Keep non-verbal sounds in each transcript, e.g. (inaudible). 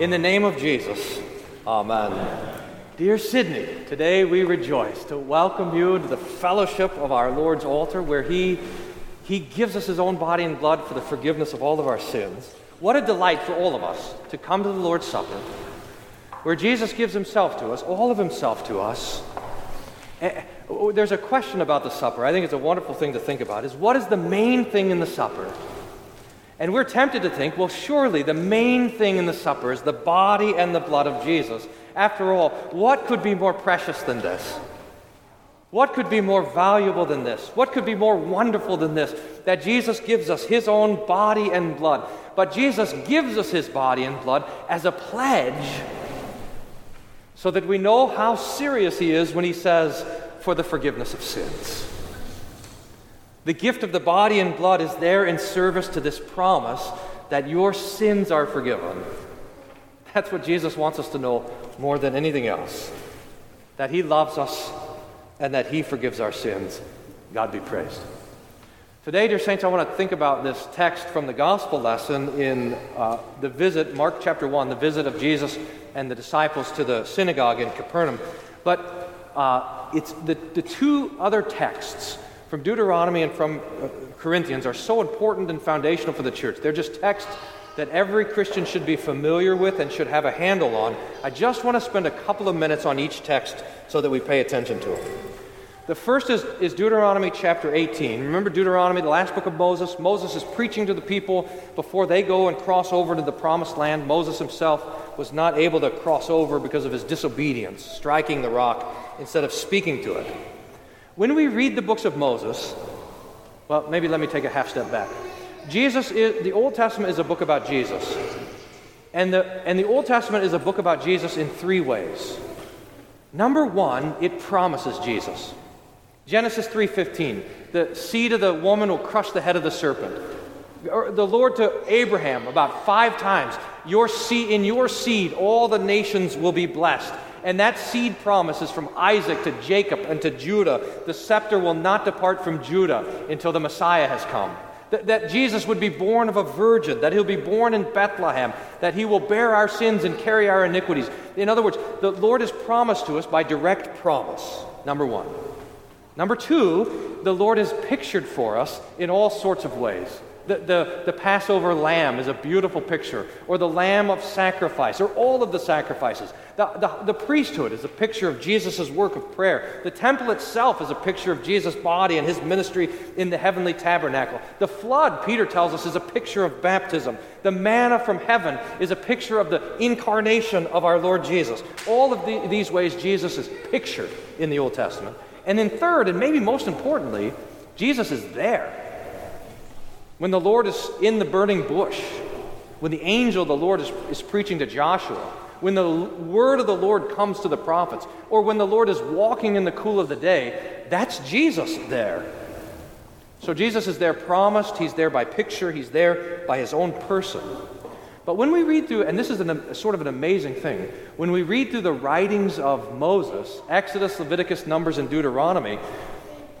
In the name of Jesus, Amen. Dear Sydney, today we rejoice to welcome you to the fellowship of our Lord's altar where He, he gives us His own body and blood for the forgiveness of all of our sins. What a delight for all of us to come to the Lord's Supper where Jesus gives Himself to us, all of Himself to us. Eh, oh, there's a question about the supper. I think it's a wonderful thing to think about is what is the main thing in the supper? And we're tempted to think, well, surely the main thing in the supper is the body and the blood of Jesus. After all, what could be more precious than this? What could be more valuable than this? What could be more wonderful than this? That Jesus gives us his own body and blood. But Jesus gives us his body and blood as a pledge so that we know how serious he is when he says, for the forgiveness of sins. The gift of the body and blood is there in service to this promise that your sins are forgiven. That's what Jesus wants us to know more than anything else that He loves us and that He forgives our sins. God be praised. Today, dear saints, I want to think about this text from the gospel lesson in uh, the visit, Mark chapter 1, the visit of Jesus and the disciples to the synagogue in Capernaum. But uh, it's the, the two other texts from Deuteronomy and from uh, Corinthians are so important and foundational for the church. They're just texts that every Christian should be familiar with and should have a handle on. I just want to spend a couple of minutes on each text so that we pay attention to it. The first is, is, Deuteronomy chapter 18. Remember Deuteronomy, the last book of Moses? Moses is preaching to the people before they go and cross over to the promised land. Moses himself was not able to cross over because of his disobedience, striking the rock instead of speaking to it. When we read the books of Moses, well, maybe let me take a half step back. Jesus is, the Old Testament is a book about Jesus. And the, and the Old Testament is a book about Jesus in three ways. Number one, it promises Jesus. Genesis 3:15, the seed of the woman will crush the head of the serpent. The Lord to Abraham about five times, your seed, in your seed all the nations will be blessed. And that seed promise is from Isaac to Jacob and to Judah. The scepter will not depart from Judah until the Messiah has come. That, that, Jesus would be born of a virgin, that he'll be born in Bethlehem, that he will bear our sins and carry our iniquities. In other words, the Lord has promised to us by direct promise, number one. Number two, the Lord is pictured for us in all sorts of ways. The, the, the, Passover lamb is a beautiful picture, or the lamb of sacrifice, or all of the sacrifices. The, the, the priesthood is a picture of Jesus' work of prayer. The temple itself is a picture of Jesus' body and his ministry in the heavenly tabernacle. The flood, Peter tells us, is a picture of baptism. The manna from heaven is a picture of the incarnation of our Lord Jesus. All of the, these ways, Jesus is pictured in the Old Testament. And then, third, and maybe most importantly, Jesus is there. When the Lord is in the burning bush, when the angel of the Lord is, is preaching to Joshua, when the word of the Lord comes to the prophets, or when the Lord is walking in the cool of the day, that's Jesus there. So Jesus is there promised, he's there by picture, he's there by his own person. But when we read through, and this is an, a sort of an amazing thing, when we read through the writings of Moses, Exodus, Leviticus, Numbers, and Deuteronomy,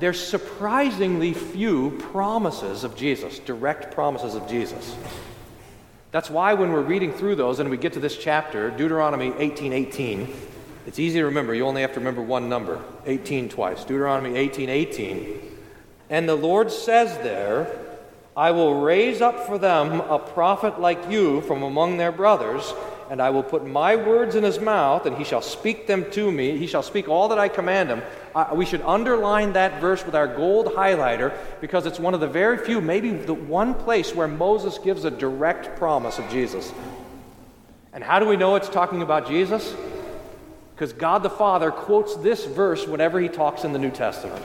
there's surprisingly few promises of Jesus, direct promises of Jesus. That's why when we're reading through those and we get to this chapter, Deuteronomy 18 18, it's easy to remember. You only have to remember one number 18 twice. Deuteronomy 18 18. And the Lord says there, I will raise up for them a prophet like you from among their brothers, and I will put my words in his mouth, and he shall speak them to me. He shall speak all that I command him. We should underline that verse with our gold highlighter because it's one of the very few, maybe the one place where Moses gives a direct promise of Jesus. And how do we know it's talking about Jesus? Because God the Father quotes this verse whenever he talks in the New Testament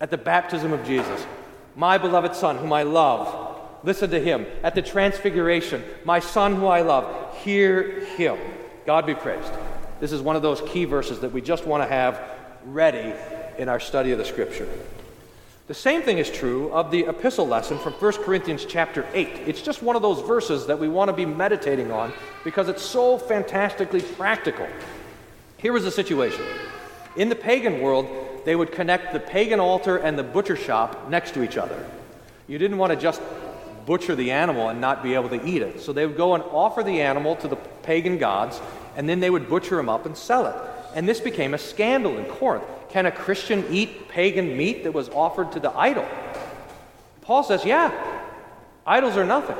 at the baptism of Jesus. My beloved Son, whom I love, listen to him. At the transfiguration, my Son, who I love, hear him. God be praised. This is one of those key verses that we just want to have ready in our study of the Scripture. The same thing is true of the epistle lesson from 1 Corinthians chapter 8. It's just one of those verses that we want to be meditating on because it's so fantastically practical. Here was the situation. In the pagan world, they would connect the pagan altar and the butcher shop next to each other. You didn't want to just butcher the animal and not be able to eat it. So they would go and offer the animal to the pagan gods, and then they would butcher him up and sell it. And this became a scandal in Corinth. Can a Christian eat pagan meat that was offered to the idol? Paul says, yeah, idols are nothing.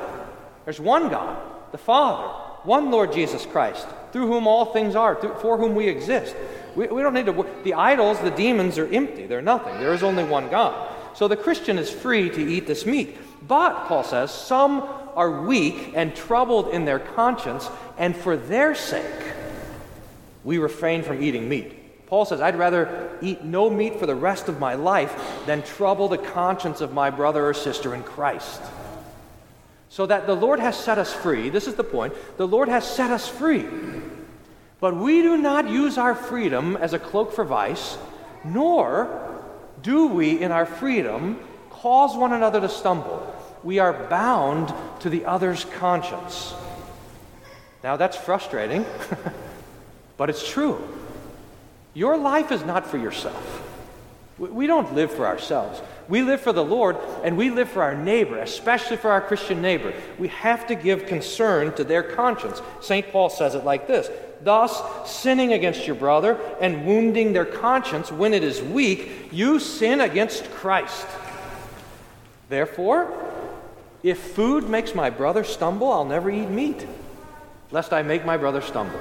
There's one God, the Father, one Lord Jesus Christ, through whom all things are, through, for whom we exist. We, we don't need to. The idols, the demons, are empty. They're nothing. There is only one God. So the Christian is free to eat this meat. But, Paul says, some are weak and troubled in their conscience, and for their sake, we refrain from eating meat. Paul says, I'd rather eat no meat for the rest of my life than trouble the conscience of my brother or sister in Christ. So that the Lord has set us free. This is the point. The Lord has set us free. But we do not use our freedom as a cloak for vice, nor do we, in our freedom, cause one another to stumble. We are bound to the other's conscience. Now, that's frustrating, (laughs) but it's true. Your life is not for yourself. We don't live for ourselves. We live for the Lord and we live for our neighbor, especially for our Christian neighbor. We have to give concern to their conscience. St. Paul says it like this Thus, sinning against your brother and wounding their conscience when it is weak, you sin against Christ. Therefore, if food makes my brother stumble, I'll never eat meat, lest I make my brother stumble.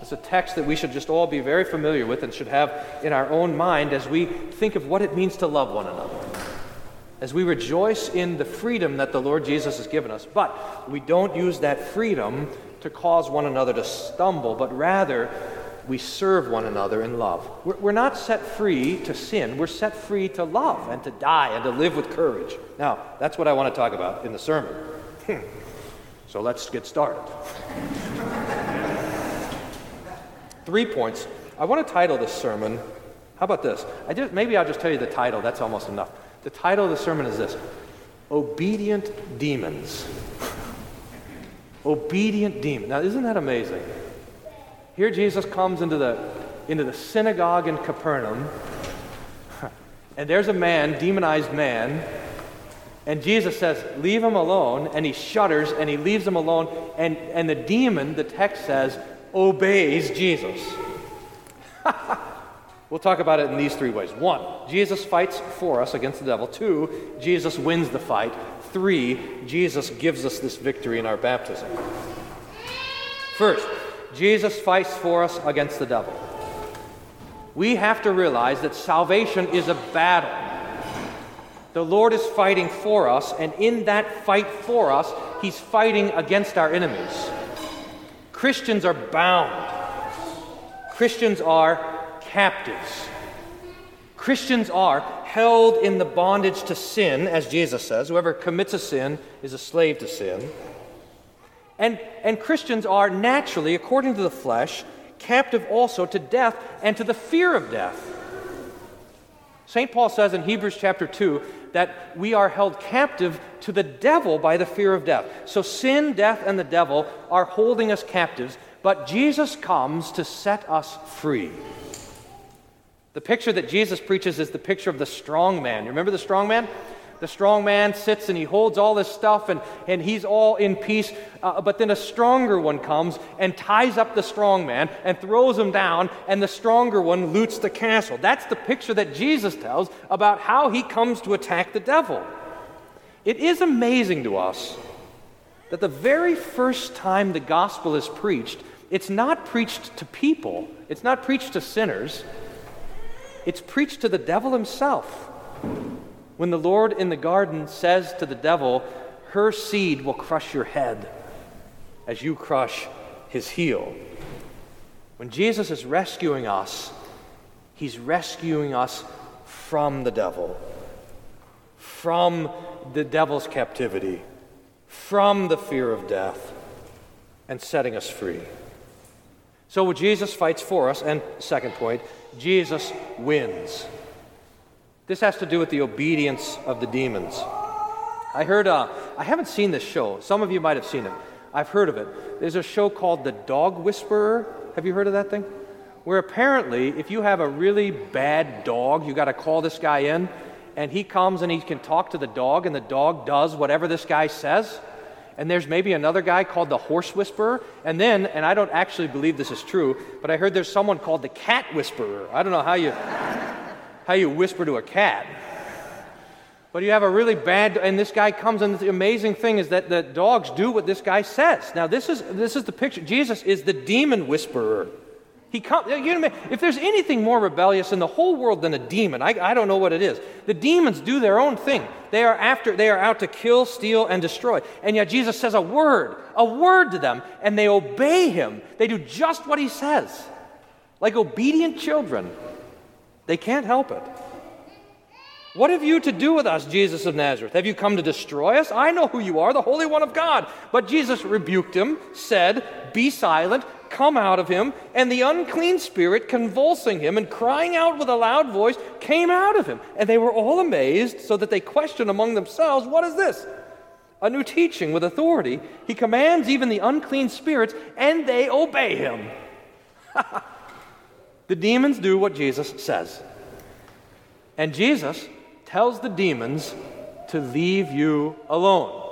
It's a text that we should just all be very familiar with and should have in our own mind as we think of what it means to love one another. As we rejoice in the freedom that the Lord Jesus has given us, but we don't use that freedom to cause one another to stumble, but rather we serve one another in love. We're not set free to sin, we're set free to love and to die and to live with courage. Now, that's what I want to talk about in the sermon. (laughs) so let's get started. (laughs) Three points. I want to title this sermon. How about this? I just, maybe I'll just tell you the title. That's almost enough. The title of the sermon is this Obedient Demons. Obedient Demons. Now, isn't that amazing? Here Jesus comes into the, into the synagogue in Capernaum, (laughs) and there's a man, demonized man, and Jesus says, Leave him alone, and he shudders and he leaves him alone, and, and the demon, the text says, obeys Jesus. (laughs) we'll talk about it in these three ways. One, Jesus fights for us against the devil. Two, Jesus wins the fight. Three, Jesus gives us this victory in our baptism. First, Jesus fights for us against the devil. We have to realize that salvation is a battle. The Lord is fighting for us, and in that fight for us, He's fighting against our enemies. Christians are bound, Christians are captives. Christians are held in the bondage to sin, as Jesus says. Whoever commits a sin is a slave to sin. And, and Christians are naturally, according to the flesh, captive also to death and to the fear of death. St. Paul says in Hebrews chapter 2 that we are held captive to the devil by the fear of death. So sin, death, and the devil are holding us captives, but Jesus comes to set us free. The picture that Jesus preaches is the picture of the strong man. You remember the strong man? The strong man sits and he holds all this stuff and, and he's all in peace. Uh, but then a stronger one comes and ties up the strong man and throws him down, and the stronger one loots the castle. That's the picture that Jesus tells about how he comes to attack the devil. It is amazing to us that the very first time the gospel is preached, it's not preached to people, it's not preached to sinners, it's preached to the devil himself. When the Lord in the garden says to the devil, Her seed will crush your head as you crush his heel. When Jesus is rescuing us, he's rescuing us from the devil, from the devil's captivity, from the fear of death, and setting us free. So Jesus fights for us, and second point, Jesus wins. This has to do with the obedience of the demons. I heard, uh, I haven't seen this show. Some of you might have seen it. I've heard of it. There's a show called The Dog Whisperer. Have you heard of that thing? Where apparently, if you have a really bad dog, you got to call this guy in, and he comes and he can talk to the dog, and the dog does whatever this guy says. And there's maybe another guy called the horse whisperer. And then, and I don't actually believe this is true, but I heard there's someone called the cat whisperer. I don't know how you, how you whisper to a cat. But you have a really bad, and this guy comes, and the amazing thing is that the dogs do what this guy says. Now, this is, this is the picture. Jesus is the demon whisperer. He come, you know, if there's anything more rebellious in the whole world than a demon, I, I don't know what it is. The demons do their own thing. They are after, they are out to kill, steal, and destroy. And yet Jesus says a word, a word to them, and they obey him. They do just what he says. Like obedient children. They can't help it. What have you to do with us, Jesus of Nazareth? Have you come to destroy us? I know who you are, the Holy One of God. But Jesus rebuked him, said, Be silent, come out of him. And the unclean spirit, convulsing him and crying out with a loud voice, came out of him. And they were all amazed, so that they questioned among themselves, What is this? A new teaching with authority. He commands even the unclean spirits, and they obey him. (laughs) the demons do what Jesus says. And Jesus tells the demons to leave you alone.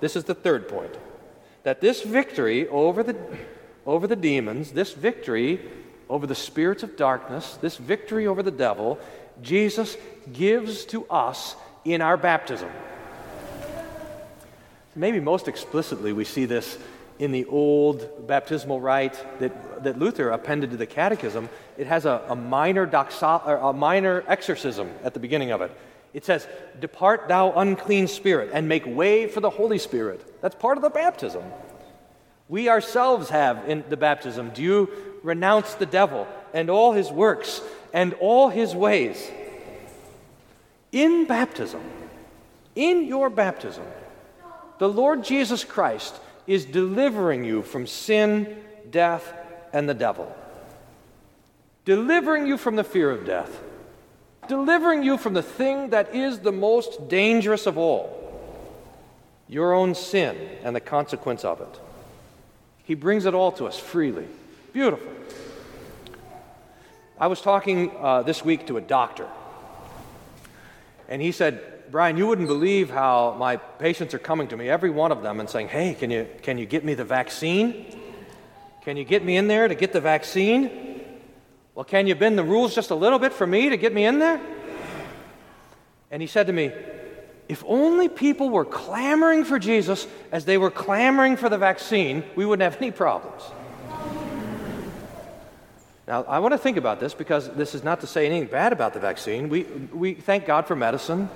This is the third point. That this victory over the, over the demons, this victory over the spirits of darkness, this victory over the devil, Jesus gives to us in our baptism. Maybe most explicitly, we see this in the old baptismal rite that, that Luther appended to the catechism. It has a, a minor, doxo, a minor exorcism at the beginning of it. It says, Depart, thou unclean spirit, and make way for the Holy Spirit. That's part of the baptism. We ourselves have in the baptism, Do you renounce the devil and all his works and all his ways? In baptism, in your baptism, the Lord Jesus Christ is delivering you from sin, death, and the devil, delivering you from the fear of death delivering you from the thing that is the most dangerous of all your own sin and the consequence of it. He brings it all to us freely. Beautiful. I was talking uh, this week to a doctor, and he said, Brian, you wouldn't believe how my patients are coming to me, every one of them, and saying, Hey, can you, can you get me the vaccine? Can you get me in there to get the vaccine? Well, can you bend the rules just a little bit for me to get me in there? And he said to me, If only people were clamoring for Jesus as they were clamoring for the vaccine, we wouldn't have any problems. Now, I want to think about this because this is not to say anything bad about the vaccine. We, we thank God for medicine.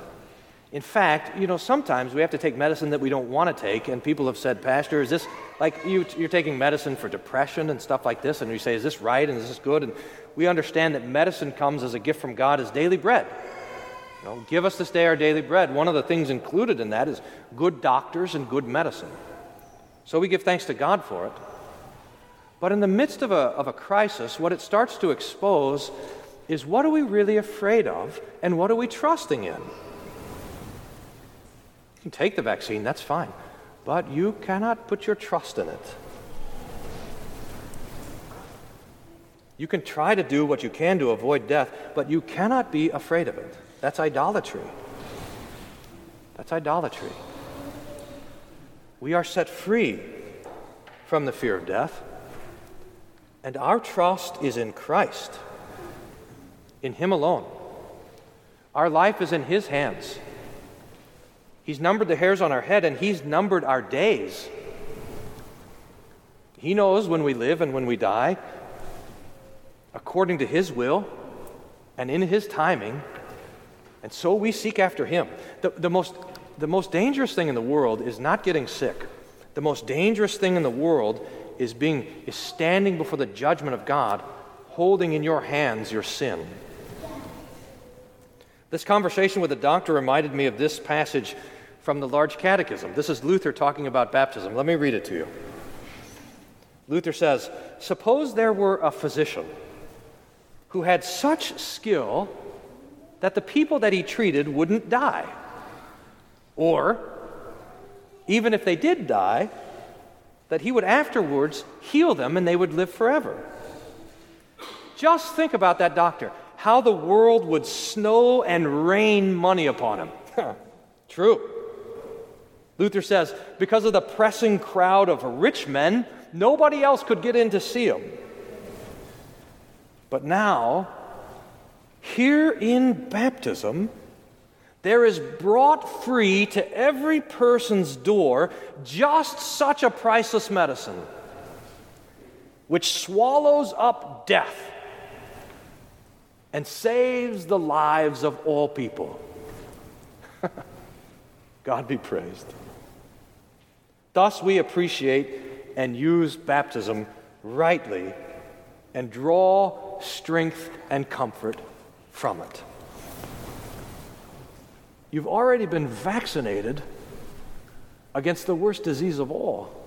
In fact, you know, sometimes we have to take medicine that we don't want to take, and people have said, Pastor, is this like you, are taking medicine for depression and stuff like this? And you say, Is this right and is this good? And we understand that medicine comes as a gift from God as daily bread. You know, give us this day our daily bread. One of the things included in that is good doctors and good medicine. So we give thanks to God for it. But in the midst of a, of a crisis, what it starts to expose is what are we really afraid of and what are we trusting in? You can take the vaccine, that's fine. But you cannot put your trust in it. You can try to do what you can to avoid death, but you cannot be afraid of it. That's idolatry. That's idolatry. We are set free from the fear of death, and our trust is in Christ, in Him alone. Our life is in His hands. He's numbered the hairs on our head, and He's numbered our days. He knows when we live and when we die, according to His will and in His timing. And so we seek after Him. The, the, most, the most dangerous thing in the world is not getting sick. The most dangerous thing in the world is, being, is standing before the judgment of God, holding in your hands your sin. This conversation with the doctor reminded me of this passage from the Large Catechism. This is Luther talking about baptism. Let me read it to you. Luther says Suppose there were a physician who had such skill that the people that he treated wouldn't die. Or, even if they did die, that he would afterwards heal them and they would live forever. Just think about that doctor, how the world would snow and rain money upon him. (laughs) True. Luther says, because of the pressing crowd of rich men, nobody else could get in to see him. But now, here in baptism, there is brought free to every person's door just such a priceless medicine, which swallows up death and saves the lives of all people. (laughs) God be praised. Thus, we appreciate and use baptism rightly and draw strength and comfort from it. You've already been vaccinated against the worst disease of all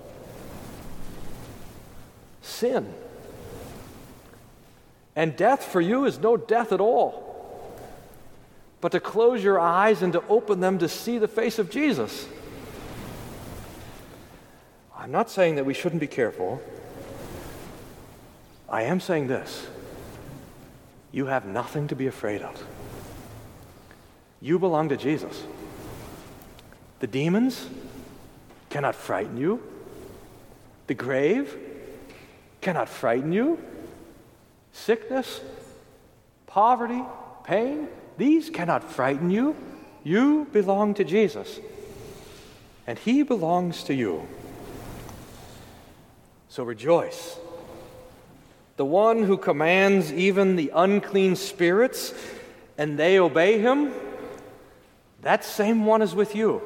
sin. And death for you is no death at all, but to close your eyes and to open them to see the face of Jesus. I'm not saying that we shouldn't be careful. I am saying this you have nothing to be afraid of. You belong to Jesus. The demons cannot frighten you, the grave cannot frighten you sickness, poverty, pain, these cannot frighten you. You belong to Jesus, and He belongs to you. So rejoice. The one who commands even the unclean spirits, and they obey Him, that same one is with you.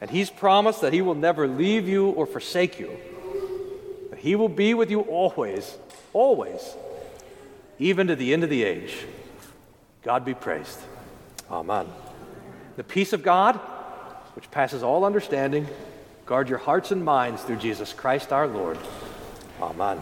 And He's promised that He will never leave you or forsake you. But He will be with you always always, even to the end of the age. God be praised. Amen. The peace of God, which passes all understanding, guard your hearts and minds through Jesus Christ our Lord. Amen.